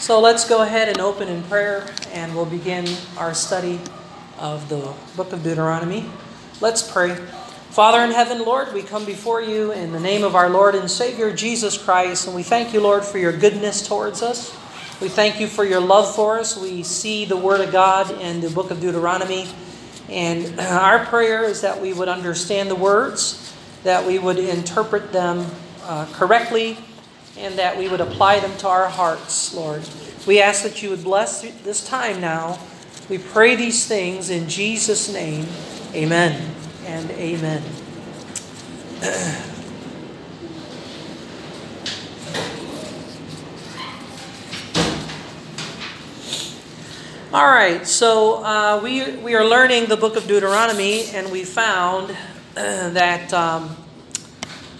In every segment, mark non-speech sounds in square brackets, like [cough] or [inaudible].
So let's go ahead and open in prayer and we'll begin our study of the book of Deuteronomy. Let's pray. Father in heaven, Lord, we come before you in the name of our Lord and Savior Jesus Christ, and we thank you, Lord, for your goodness towards us. We thank you for your love for us. We see the Word of God in the book of Deuteronomy, and [clears throat] our prayer is that we would understand the words, that we would interpret them uh, correctly, and that we would apply them to our hearts, Lord. We ask that you would bless this time now. We pray these things in Jesus' name. Amen and amen. [clears throat] All right, so uh, we, we are learning the book of Deuteronomy, and we found [clears throat] that um,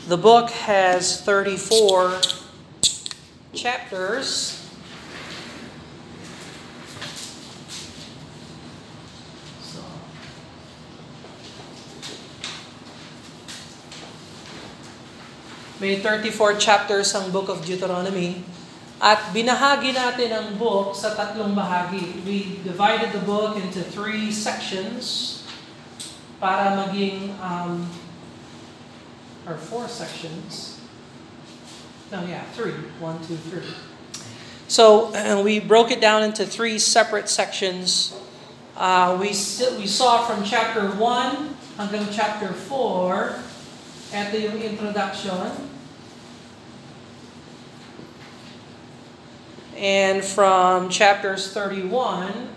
the book has 34 chapters. May 34 chapters ang book of Deuteronomy. At binahagi natin ang book sa tatlong bahagi. We divided the book into three sections para maging, um, or four sections. No, yeah, three. One, two, three. So we broke it down into three separate sections. Uh, we, we saw from chapter 1 hanggang chapter 4, ito yung introduction. And from chapters 31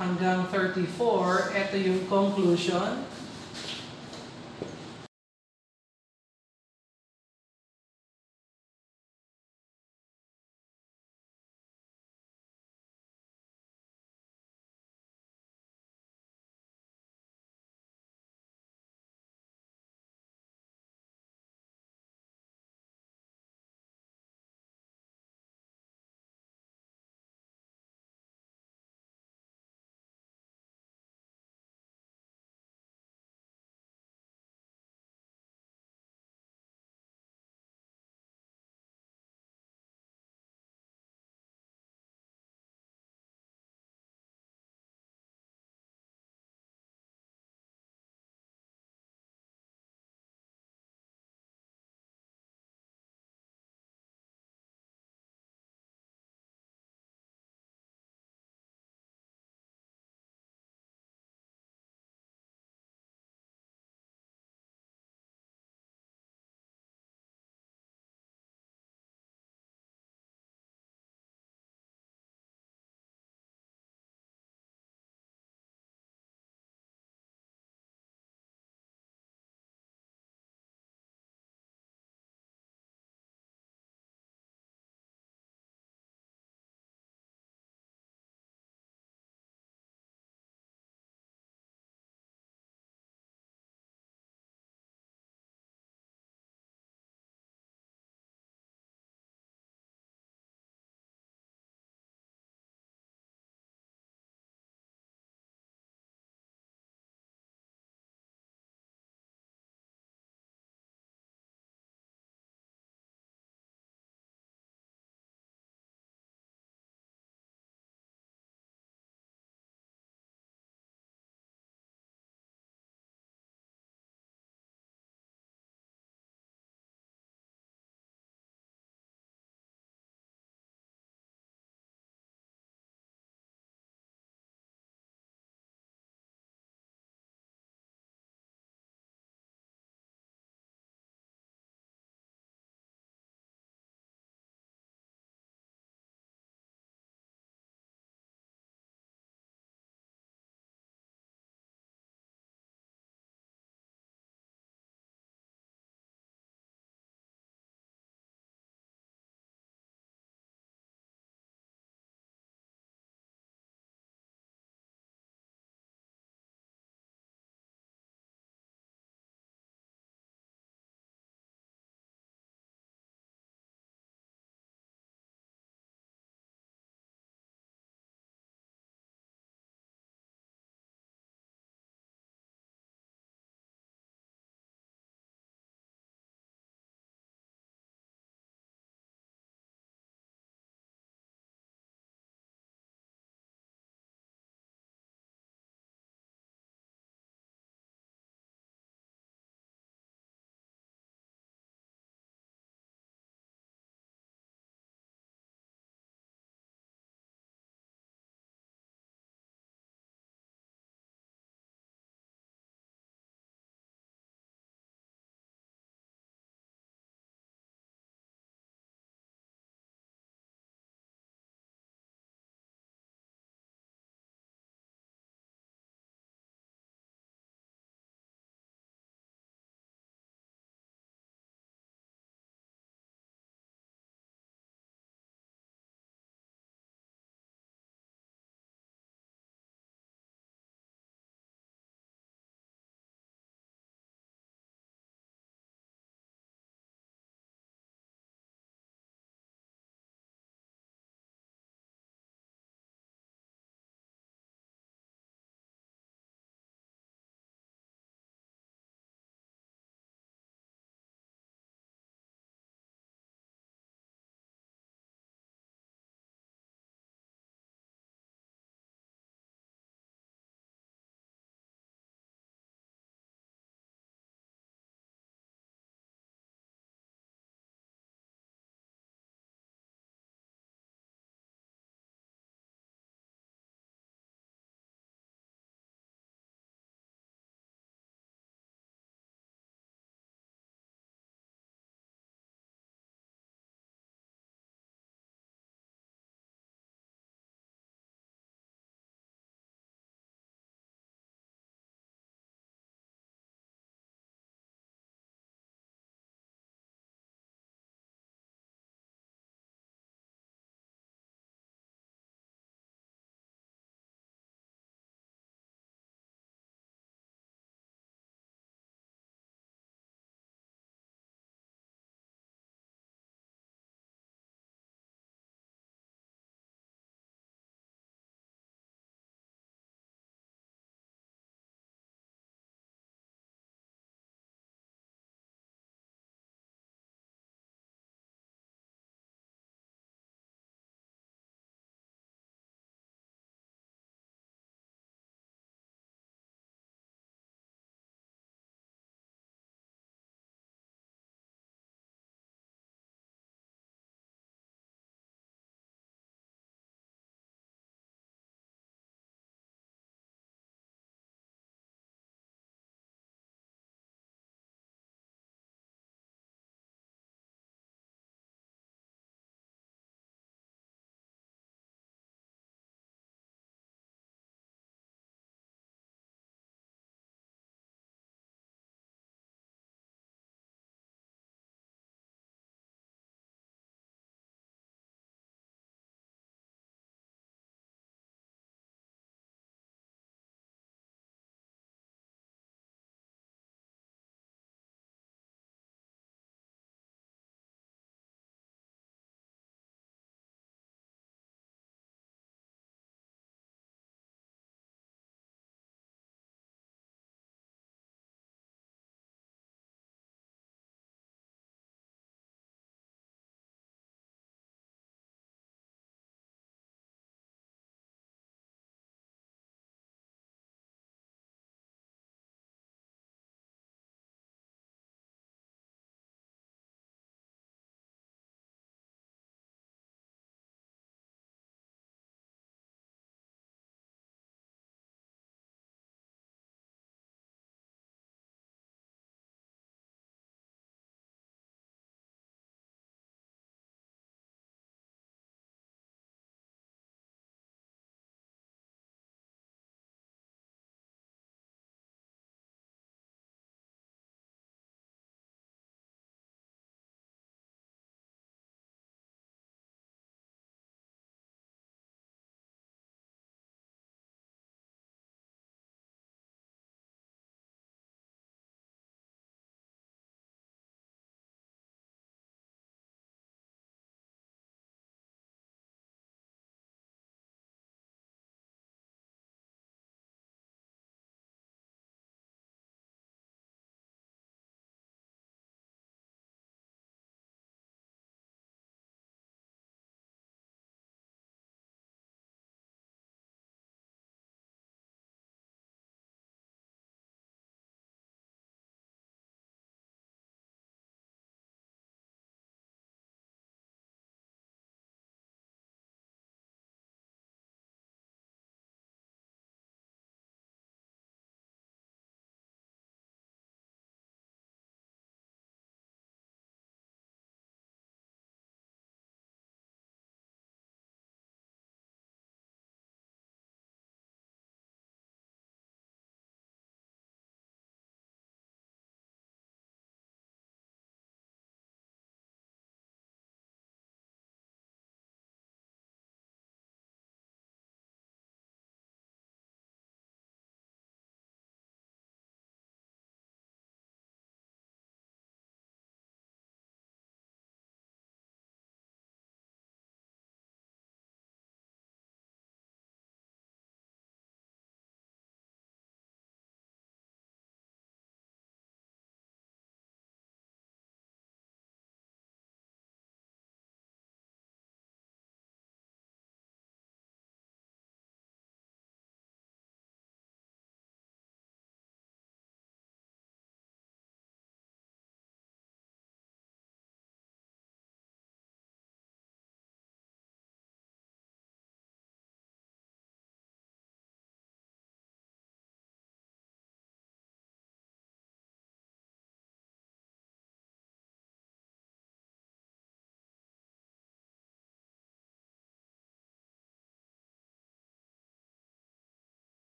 hanggang 34, ito yung conclusion.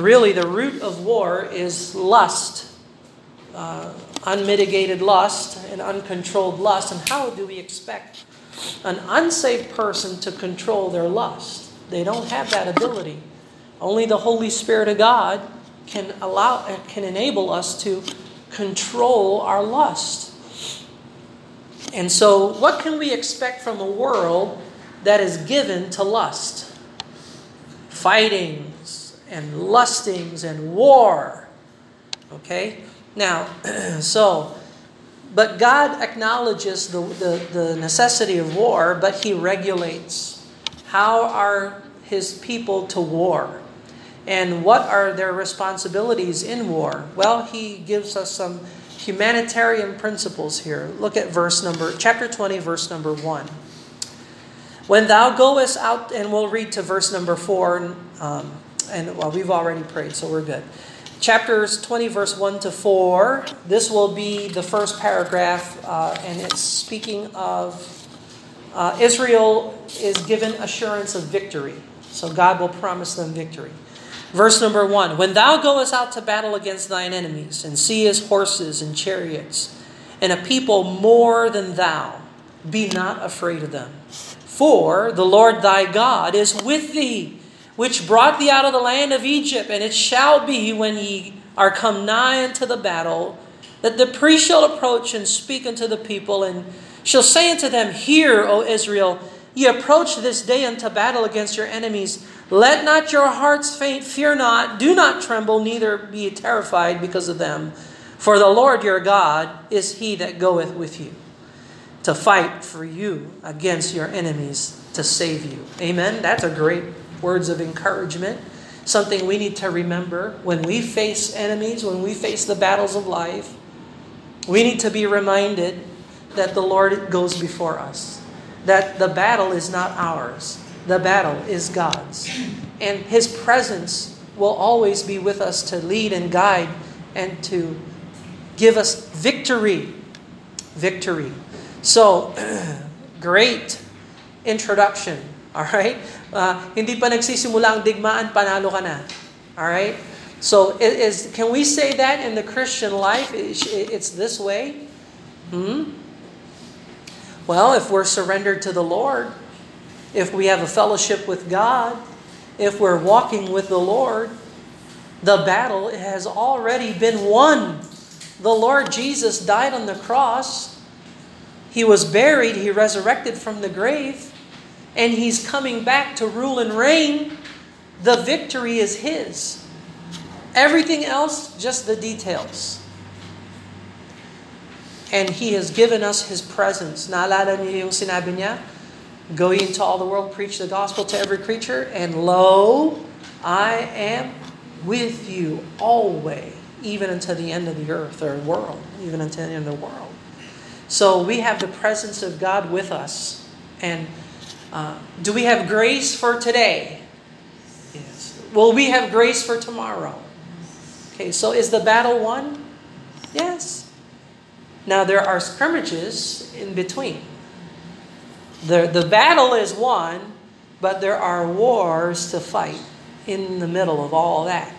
Really, the root of war is lust, uh, unmitigated lust and uncontrolled lust. And how do we expect an unsaved person to control their lust? They don't have that ability. Only the Holy Spirit of God can allow can enable us to control our lust. And so, what can we expect from a world that is given to lust? Fightings and lustings and war. Okay? Now, [clears throat] so, but God acknowledges the, the, the necessity of war, but He regulates. How are His people to war? And what are their responsibilities in war? Well, he gives us some humanitarian principles here. Look at verse number chapter 20 verse number 1. When thou goest out and we'll read to verse number 4 um, and well we've already prayed so we're good. Chapters 20 verse 1 to 4. This will be the first paragraph uh, and it's speaking of uh, Israel is given assurance of victory. So God will promise them victory. Verse number one When thou goest out to battle against thine enemies, and seest horses and chariots, and a people more than thou, be not afraid of them. For the Lord thy God is with thee, which brought thee out of the land of Egypt. And it shall be when ye are come nigh unto the battle, that the priest shall approach and speak unto the people, and shall say unto them, Hear, O Israel, ye approach this day unto battle against your enemies. Let not your hearts faint, fear not, do not tremble, neither be terrified because of them. For the Lord your God is he that goeth with you to fight for you against your enemies to save you. Amen. That's a great words of encouragement. Something we need to remember when we face enemies, when we face the battles of life. We need to be reminded that the Lord goes before us. That the battle is not ours. The battle is God's. And His presence will always be with us to lead and guide and to give us victory. Victory. So, [clears throat] great introduction. All right? Uh, hindi pa nagsisimula ang digmaan, panalo ka na. All right? So, is, can we say that in the Christian life? It's this way? Hmm? Well, if we're surrendered to the Lord, if we have a fellowship with God, if we're walking with the Lord, the battle has already been won. The Lord Jesus died on the cross. He was buried, he resurrected from the grave, and he's coming back to rule and reign. The victory is his. Everything else, just the details. And he has given us his presence. Naalala niyo yung sinabi niya? Go into all the world, preach the gospel to every creature, and lo, I am with you always, even until the end of the earth or world, even until the end of the world. So we have the presence of God with us. And uh, do we have grace for today? Yes. Will we have grace for tomorrow? Okay, so is the battle won? Yes. Now there are skirmishes in between. The, the battle is won, but there are wars to fight in the middle of all that.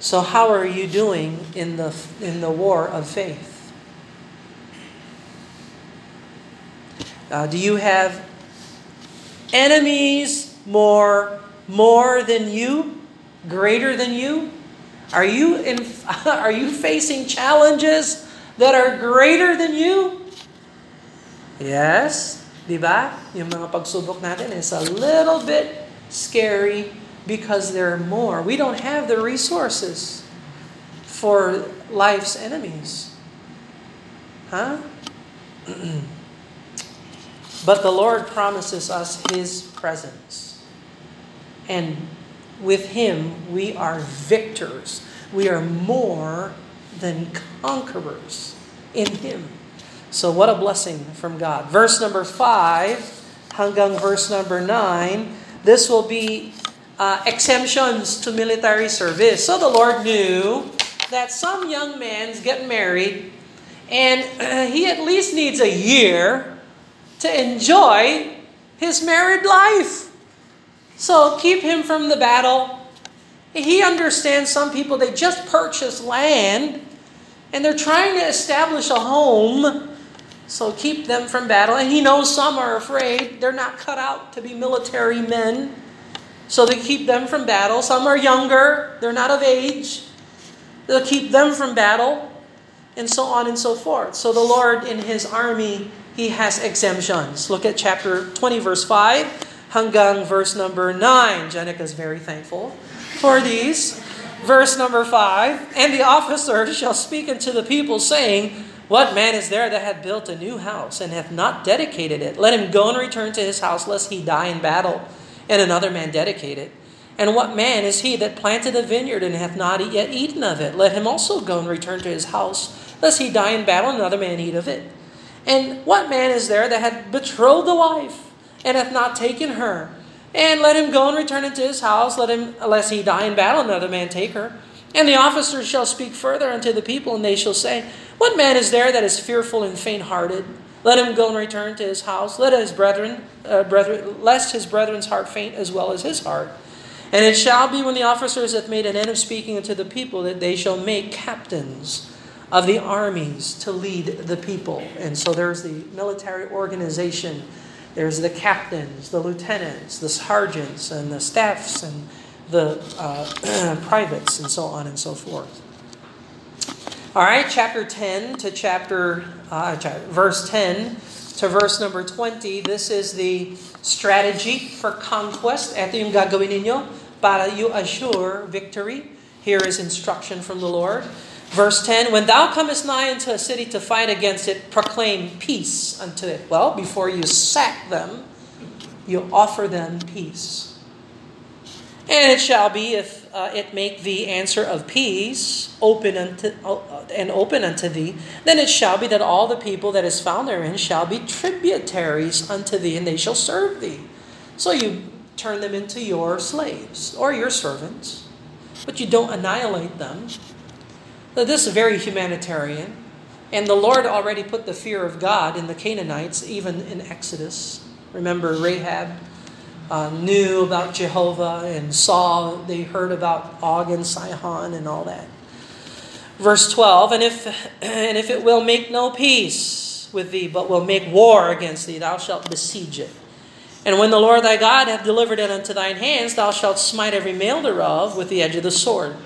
So how are you doing in the in the war of faith? Uh, do you have enemies more more than you, greater than you? Are you in, [laughs] are you facing challenges that are greater than you? Yes. Ba? Yung mga pagsubok natin is a little bit scary because there are more. We don't have the resources for life's enemies. Huh? [clears throat] but the Lord promises us His presence. And with Him, we are victors. We are more than conquerors in Him. So what a blessing from God. Verse number 5 hanggang verse number 9, this will be uh, exemptions to military service. So the Lord knew that some young men get married and uh, [clears throat] he at least needs a year to enjoy his married life. So keep him from the battle He understands some people, they just purchased land and they're trying to establish a home. So keep them from battle. And he knows some are afraid. They're not cut out to be military men. So they keep them from battle. Some are younger, they're not of age. They'll keep them from battle, and so on and so forth. So the Lord in His army, He has exemptions. Look at chapter 20, verse 5, hanggang verse number 9. Jenica is very thankful for these. Verse number 5 And the officer shall speak unto the people, saying, What man is there that hath built a new house, and hath not dedicated it? Let him go and return to his house, lest he die in battle, and another man dedicate it. And what man is he that planted a vineyard and hath not yet eaten of it? Let him also go and return to his house, lest he die in battle, and another man eat of it. And what man is there that hath betrothed the wife, and hath not taken her? And let him go and return into his house, let him, lest he die in battle, another man take her. And the officers shall speak further unto the people, and they shall say, What man is there that is fearful and faint-hearted? Let him go and return to his house, let his brethren, uh, brethren, lest his brethren's heart faint as well as his heart. And it shall be when the officers have made an end of speaking unto the people that they shall make captains of the armies to lead the people. And so there's the military organization there's the captains, the lieutenants, the sergeants, and the staffs, and the uh, [clears throat] privates, and so on and so forth. All right, chapter 10 to chapter, uh, verse 10 to verse number 20. This is the strategy for conquest. Ito yung gagawin ninyo para you assure victory. Here is instruction from the Lord. Verse 10 When thou comest nigh unto a city to fight against it, proclaim peace unto it. Well, before you sack them, you offer them peace. And it shall be, if uh, it make thee answer of peace, open unto, uh, and open unto thee, then it shall be that all the people that is found therein shall be tributaries unto thee, and they shall serve thee. So you turn them into your slaves or your servants, but you don't annihilate them. This is very humanitarian. And the Lord already put the fear of God in the Canaanites, even in Exodus. Remember, Rahab uh, knew about Jehovah and saw, they heard about Og and Sihon and all that. Verse 12 And if, [clears throat] and if it will make no peace with thee, but will make war against thee, thou shalt besiege it. And when the Lord thy God hath delivered it unto thine hands, thou shalt smite every male thereof with the edge of the sword.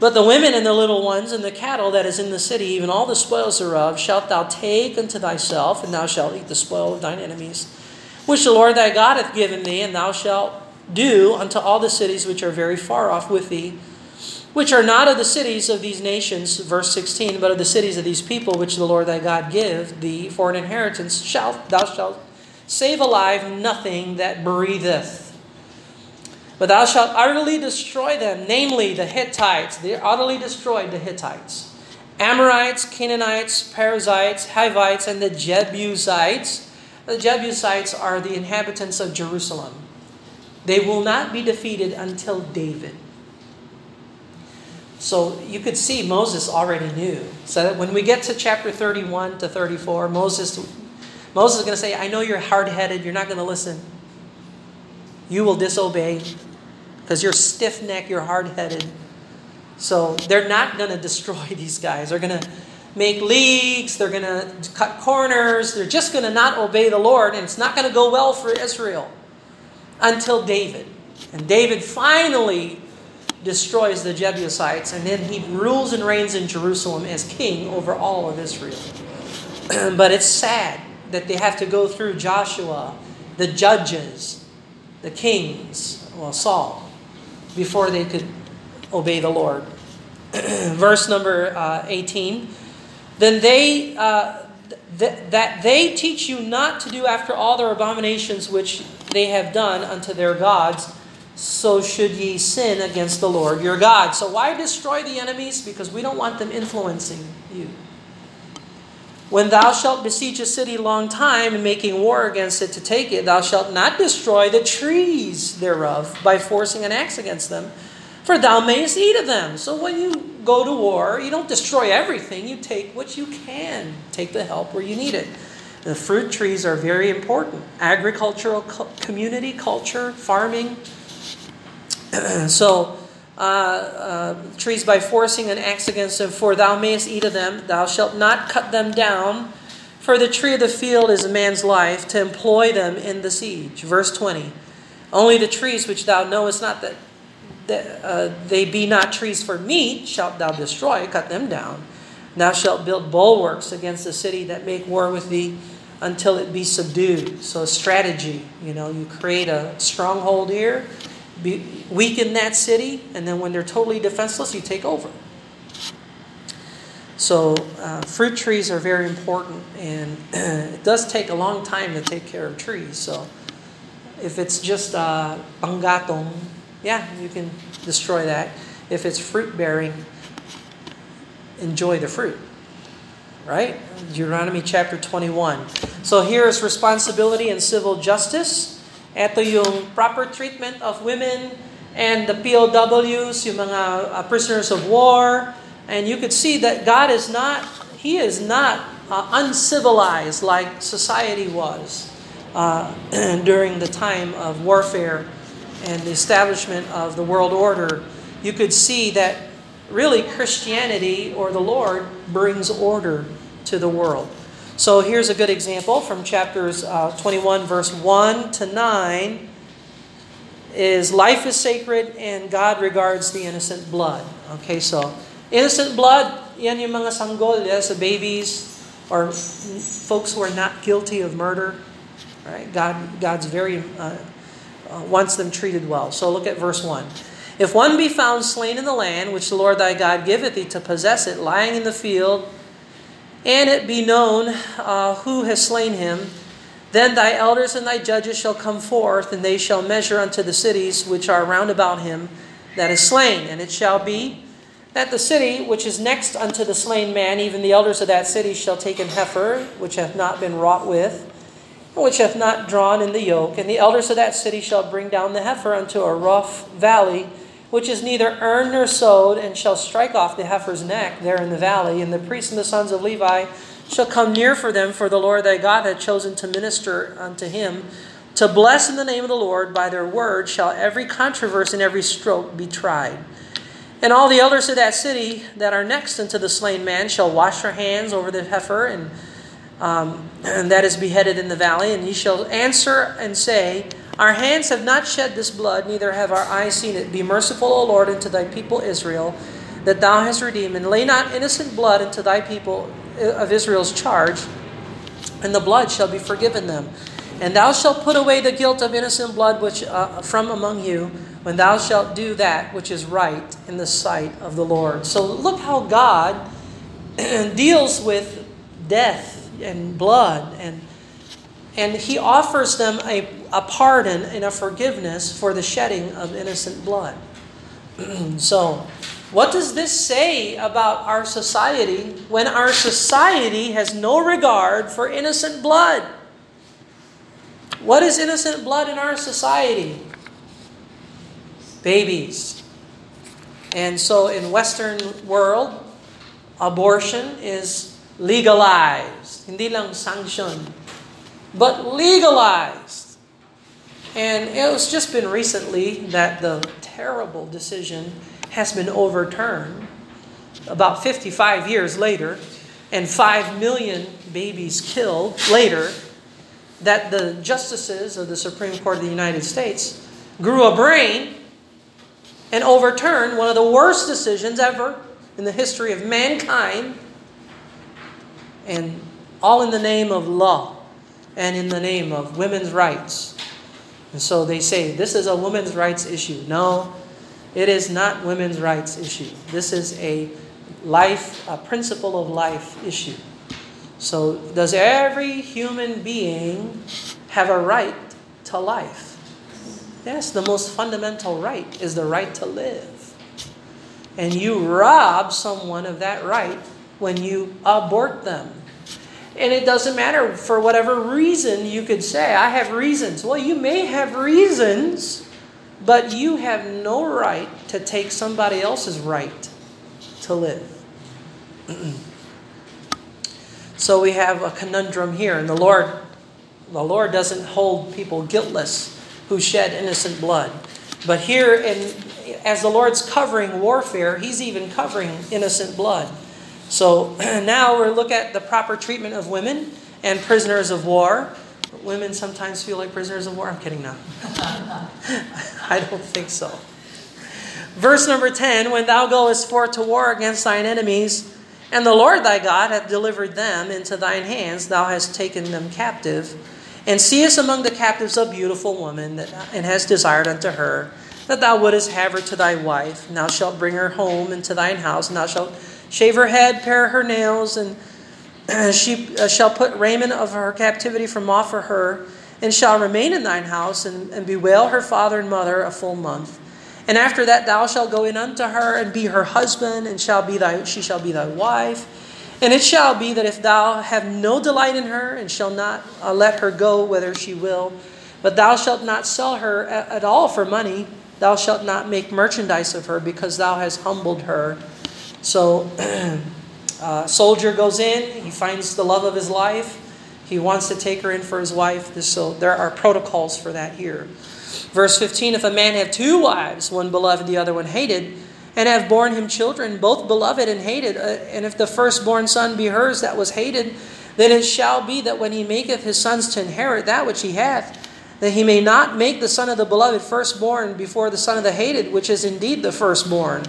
But the women and the little ones and the cattle that is in the city, even all the spoils thereof, shalt thou take unto thyself, and thou shalt eat the spoil of thine enemies, which the Lord thy God hath given thee, and thou shalt do unto all the cities which are very far off with thee, which are not of the cities of these nations, verse 16, but of the cities of these people which the Lord thy God give thee for an inheritance, shalt thou shalt save alive nothing that breatheth. But thou shalt utterly destroy them, namely the Hittites. They utterly destroyed the Hittites. Amorites, Canaanites, Perizzites, Hivites, and the Jebusites. The Jebusites are the inhabitants of Jerusalem. They will not be defeated until David. So you could see Moses already knew. So when we get to chapter 31 to 34, Moses, Moses is going to say, I know you're hard headed, you're not going to listen. You will disobey because you're stiff necked, you're hard headed. So they're not going [laughs] to destroy these guys. They're going to make leagues, they're going to cut corners, they're just going to not obey the Lord, and it's not going to go well for Israel until David. And David finally destroys the Jebusites, and then he rules and reigns in Jerusalem as king over all of Israel. [clears throat] but it's sad that they have to go through Joshua, the judges, the kings, well, Saul, before they could obey the Lord. [clears throat] Verse number uh, 18 Then they, uh, th- that they teach you not to do after all their abominations which they have done unto their gods, so should ye sin against the Lord your God. So why destroy the enemies? Because we don't want them influencing you. When thou shalt besiege a city long time and making war against it to take it, thou shalt not destroy the trees thereof by forcing an axe against them, for thou mayest eat of them. So when you go to war, you don't destroy everything, you take what you can. Take the help where you need it. The fruit trees are very important. Agricultural co- community, culture, farming. [clears throat] so uh, trees by forcing an axe against them, for thou mayest eat of them, thou shalt not cut them down. For the tree of the field is a man's life, to employ them in the siege. Verse 20. Only the trees which thou knowest not that, that uh, they be not trees for meat shalt thou destroy, cut them down. Thou shalt build bulwarks against the city that make war with thee until it be subdued. So strategy, you know, you create a stronghold here, be, weaken that city, and then when they're totally defenseless, you take over. So uh, fruit trees are very important, and [clears throat] it does take a long time to take care of trees. So if it's just uh, panggatong, yeah, you can destroy that. If it's fruit bearing, enjoy the fruit. Right? Deuteronomy chapter 21. So here is responsibility and civil justice. Ito yung proper treatment of women and the POWs, yung mga uh, prisoners of war. And you could see that God is not, He is not uh, uncivilized like society was uh, [clears throat] during the time of warfare and the establishment of the world order. You could see that really Christianity or the Lord brings order to the world. So here's a good example from chapters uh, 21, verse 1 to 9 is life is sacred and God regards the innocent blood. Okay, so innocent blood, yan yung mga sanggol, yes, the babies or folks who are not guilty of murder. Right? God, God's very uh, uh, wants them treated well. So look at verse 1. If one be found slain in the land which the Lord thy God giveth thee to possess it, lying in the field, and it be known uh, who has slain him, then thy elders and thy judges shall come forth, and they shall measure unto the cities which are round about him that is slain. And it shall be that the city which is next unto the slain man, even the elders of that city shall take an heifer, which hath not been wrought with, which hath not drawn in the yoke. And the elders of that city shall bring down the heifer unto a rough valley, which is neither earned nor sowed, and shall strike off the heifer's neck there in the valley. And the priests and the sons of Levi shall come near for them, for the Lord thy God hath chosen to minister unto him. To bless in the name of the Lord by their word shall every controversy and every stroke be tried. And all the elders of that city that are next unto the slain man shall wash their hands over the heifer, and, um, and that is beheaded in the valley. And he shall answer and say, our hands have not shed this blood, neither have our eyes seen it. Be merciful, O Lord, unto thy people Israel, that thou hast redeemed, and lay not innocent blood into thy people uh, of Israel's charge, and the blood shall be forgiven them. And thou shalt put away the guilt of innocent blood which uh, from among you, when thou shalt do that which is right in the sight of the Lord. So look how God [clears throat] deals with death and blood and and he offers them a, a pardon and a forgiveness for the shedding of innocent blood. [clears throat] so, what does this say about our society when our society has no regard for innocent blood? What is innocent blood in our society? Babies. And so in western world, abortion is legalized. Hindi lang sanctioned but legalized. And it was just been recently that the terrible decision has been overturned about 55 years later and 5 million babies killed later that the justices of the Supreme Court of the United States grew a brain and overturned one of the worst decisions ever in the history of mankind and all in the name of law and in the name of women's rights. And so they say this is a women's rights issue. No, it is not women's rights issue. This is a life, a principle of life issue. So does every human being have a right to life? Yes, the most fundamental right is the right to live. And you rob someone of that right when you abort them. And it doesn't matter for whatever reason you could say, I have reasons. Well, you may have reasons, but you have no right to take somebody else's right to live. [clears throat] so we have a conundrum here, and the Lord the Lord doesn't hold people guiltless who shed innocent blood. But here in as the Lord's covering warfare, He's even covering innocent blood. So [clears throat] now we'll look at the proper treatment of women and prisoners of war. Women sometimes feel like prisoners of war. I'm kidding now. [laughs] I don't think so. Verse number 10 When thou goest forth to war against thine enemies, and the Lord thy God hath delivered them into thine hands, thou hast taken them captive, and seest among the captives a beautiful woman, that, and hast desired unto her, that thou wouldest have her to thy wife, and thou shalt bring her home into thine house, and thou shalt shave her head, pare her nails, and [clears throat] she uh, shall put raiment of her captivity from off her, and shall remain in thine house, and, and bewail her father and mother a full month. And after that thou shalt go in unto her, and be her husband, and shall be thy she shall be thy wife. And it shall be that if thou have no delight in her, and shall not uh, let her go whither she will, but thou shalt not sell her at, at all for money, thou shalt not make merchandise of her, because thou hast humbled her. So, [clears throat] uh, soldier goes in, he finds the love of his life, he wants to take her in for his wife. So there are protocols for that here. Verse 15 If a man have two wives, one beloved, the other one hated, and have borne him children, both beloved and hated, uh, and if the firstborn son be hers that was hated, then it shall be that when he maketh his sons to inherit that which he hath, that he may not make the son of the beloved firstborn before the son of the hated, which is indeed the firstborn.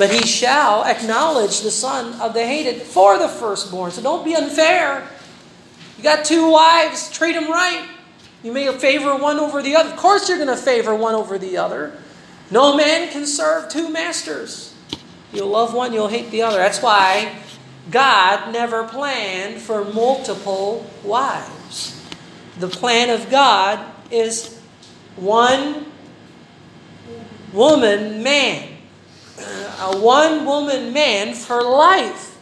But he shall acknowledge the son of the hated for the firstborn. So don't be unfair. You got two wives, treat them right. You may favor one over the other. Of course, you're going to favor one over the other. No man can serve two masters. You'll love one, you'll hate the other. That's why God never planned for multiple wives. The plan of God is one woman man. A one woman man for life.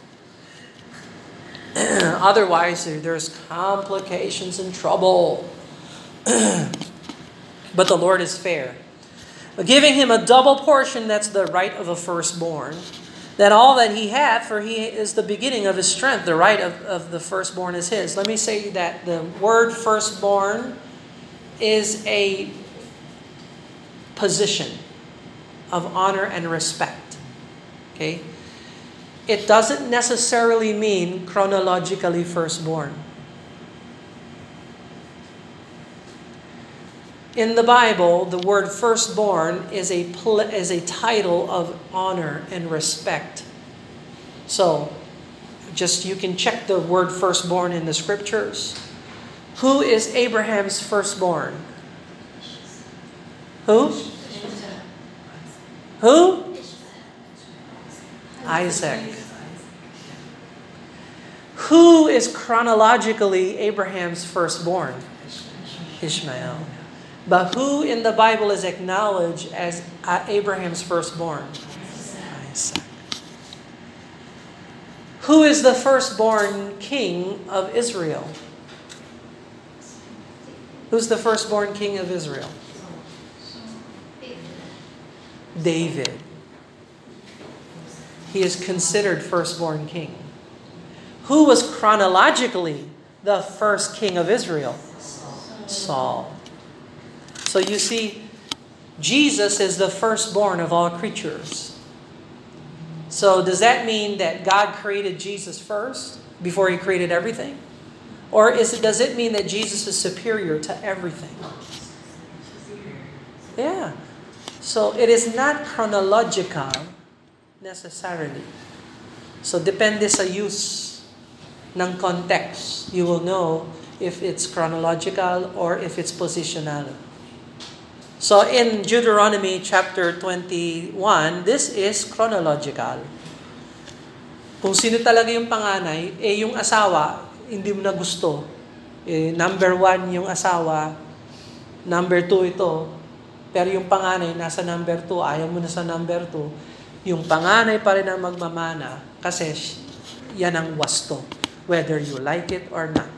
[clears throat] Otherwise, there's complications and trouble. [clears throat] but the Lord is fair, giving him a double portion that's the right of a firstborn. That all that he hath, for he is the beginning of his strength, the right of, of the firstborn is his. Let me say that the word firstborn is a position of honor and respect. Okay? It doesn't necessarily mean chronologically firstborn. In the Bible, the word firstborn is a, pl- is a title of honor and respect. So, just you can check the word firstborn in the scriptures. Who is Abraham's firstborn? Who? Who? Isaac. Who is chronologically Abraham's firstborn? Ishmael. But who in the Bible is acknowledged as uh, Abraham's firstborn? Isaac. Who is the firstborn king of Israel? Who's the firstborn king of Israel? David. He is considered firstborn king. Who was chronologically the first king of Israel? Saul. So you see, Jesus is the firstborn of all creatures. So does that mean that God created Jesus first before he created everything? Or is it, does it mean that Jesus is superior to everything? Yeah. So it is not chronological necessarily. So depende sa use ng context. You will know if it's chronological or if it's positional. So in Deuteronomy chapter 21, this is chronological. Kung sino talaga yung panganay, eh yung asawa, hindi mo na gusto. Eh, number one yung asawa, number two ito, pero yung panganay nasa number two, ayaw mo na sa number two, yung panganay pa rin ang magmamana kasi yan ang wasto, whether you like it or not.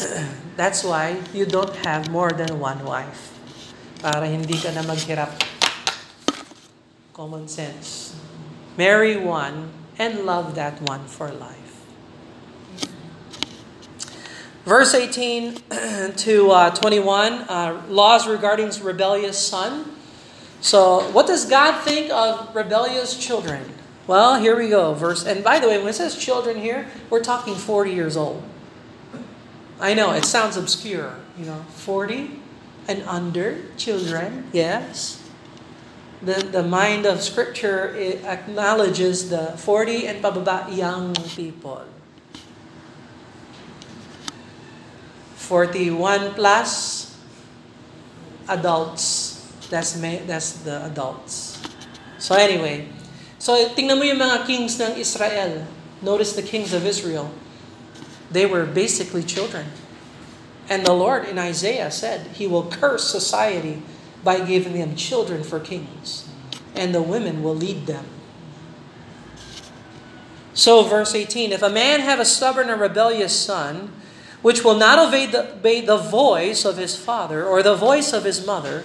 [clears throat] That's why you don't have more than one wife. Para hindi ka na maghirap. Common sense. Marry one and love that one for life. Verse 18 [clears throat] to uh, 21, uh, laws regarding rebellious son. So, what does God think of rebellious children? Well, here we go. Verse and by the way, when it says children here, we're talking 40 years old. I know it sounds obscure, you know, 40 and under children, yes. The, the mind of Scripture acknowledges the 40 and pababa young people. 41 plus adults. That's, that's the adults. So anyway, so tingnan mo yung mga kings ng Israel. Notice the kings of Israel. They were basically children. And the Lord in Isaiah said he will curse society by giving them children for kings, and the women will lead them. So, verse 18 If a man have a stubborn and rebellious son, which will not obey the, obey the voice of his father or the voice of his mother,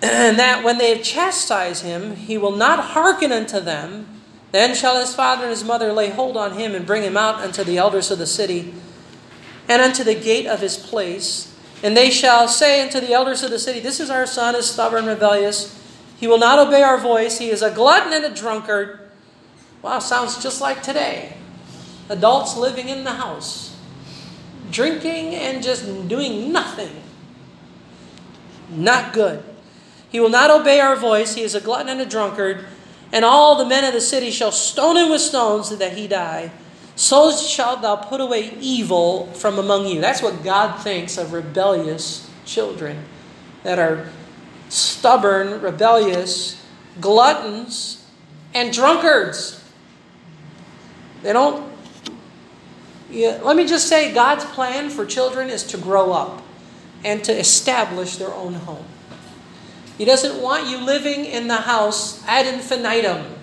and that when they chastise him, he will not hearken unto them, then shall his father and his mother lay hold on him and bring him out unto the elders of the city and unto the gate of his place. And they shall say unto the elders of the city, This is our son, is stubborn, rebellious. He will not obey our voice. He is a glutton and a drunkard. Wow, sounds just like today. Adults living in the house, drinking and just doing nothing. Not good. He will not obey our voice. He is a glutton and a drunkard. And all the men of the city shall stone him with stones that he die. So shalt thou put away evil from among you. That's what God thinks of rebellious children that are stubborn, rebellious, gluttons, and drunkards. They don't. Yeah, let me just say God's plan for children is to grow up and to establish their own home. He doesn't want you living in the house ad infinitum.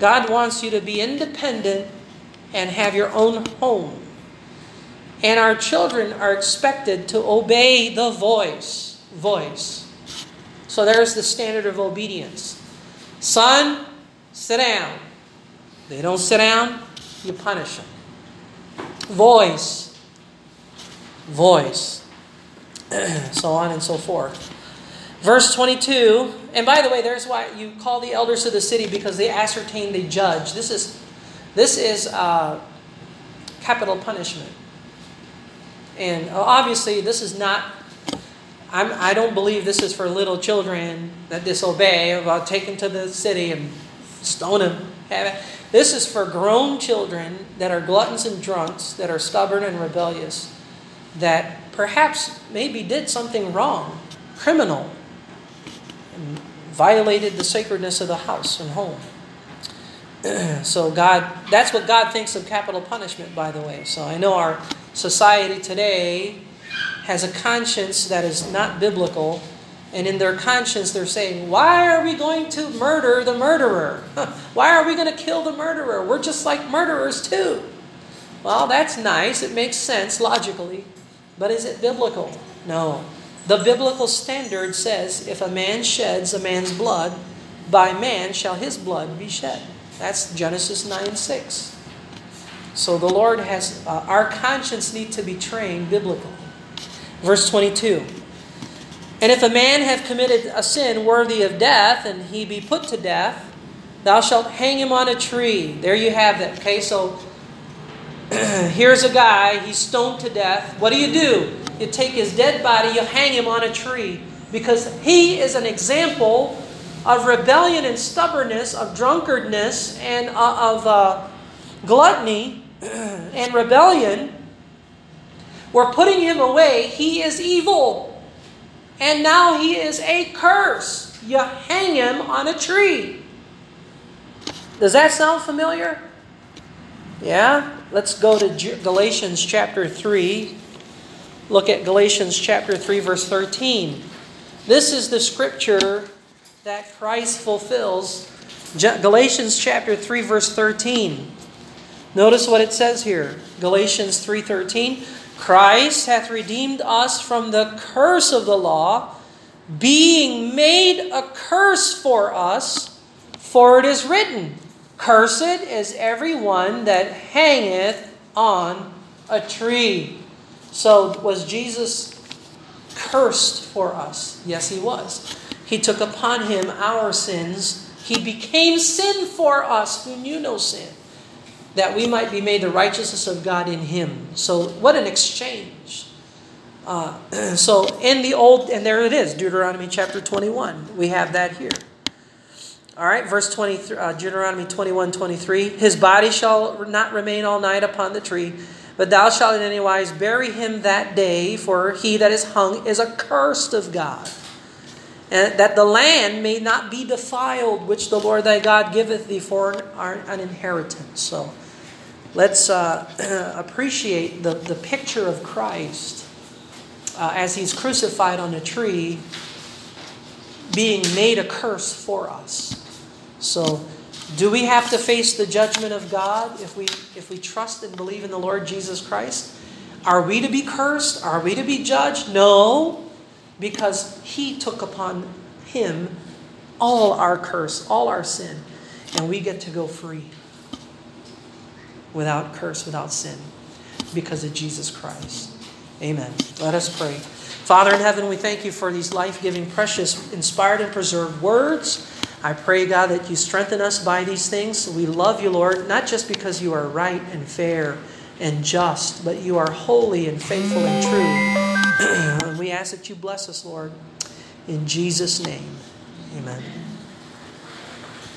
God wants you to be independent and have your own home. And our children are expected to obey the voice. Voice. So there's the standard of obedience. Son, sit down. They don't sit down, you punish them. Voice. Voice. [clears throat] so on and so forth. Verse 22, and by the way, there's why you call the elders of the city because they ascertain, they judge. This is this is uh, capital punishment. And obviously, this is not, I'm, I don't believe this is for little children that disobey, about taken to the city and stone them. This is for grown children that are gluttons and drunks, that are stubborn and rebellious, that perhaps maybe did something wrong, criminal, violated the sacredness of the house and home. [clears throat] so God, that's what God thinks of capital punishment, by the way. So I know our society today has a conscience that is not biblical, and in their conscience they're saying, "Why are we going to murder the murderer? [laughs] Why are we going to kill the murderer? We're just like murderers too." Well, that's nice. It makes sense logically, but is it biblical? No. The biblical standard says, "If a man sheds a man's blood, by man shall his blood be shed." That's Genesis 9 6. So the Lord has, uh, our conscience need to be trained biblically. Verse 22. And if a man have committed a sin worthy of death, and he be put to death, thou shalt hang him on a tree. There you have it. Okay, so [clears throat] here's a guy, he's stoned to death. What do you do? You take his dead body, you hang him on a tree because he is an example of rebellion and stubbornness, of drunkardness and uh, of uh, gluttony [clears throat] and rebellion, we're putting him away. He is evil. And now he is a curse. You hang him on a tree. Does that sound familiar? Yeah? Let's go to Galatians chapter 3. Look at Galatians chapter 3, verse 13. This is the scripture that Christ fulfills. Galatians chapter 3 verse 13. Notice what it says here. Galatians 3:13, Christ hath redeemed us from the curse of the law, being made a curse for us, for it is written, Cursed is every one that hangeth on a tree. So was Jesus cursed for us? Yes, he was. He took upon him our sins. He became sin for us who knew no sin, that we might be made the righteousness of God in him. So, what an exchange. Uh, [clears throat] so, in the old, and there it is, Deuteronomy chapter 21. We have that here. All right, verse 23, uh, Deuteronomy 21 23. His body shall not remain all night upon the tree, but thou shalt in any wise bury him that day, for he that is hung is accursed of God. And that the land may not be defiled, which the Lord thy God giveth thee for an inheritance. So let's uh, [clears throat] appreciate the, the picture of Christ uh, as he's crucified on a tree, being made a curse for us. So, do we have to face the judgment of God if we if we trust and believe in the Lord Jesus Christ? Are we to be cursed? Are we to be judged? No, because he took upon him all our curse, all our sin, and we get to go free without curse, without sin because of Jesus Christ. Amen. Let us pray. Father in heaven, we thank you for these life-giving, precious, inspired and preserved words. I pray, God, that you strengthen us by these things. We love you, Lord, not just because you are right and fair and just, but you are holy and faithful and true. and [clears throat] we ask that you bless us, Lord, in Jesus' name. Amen.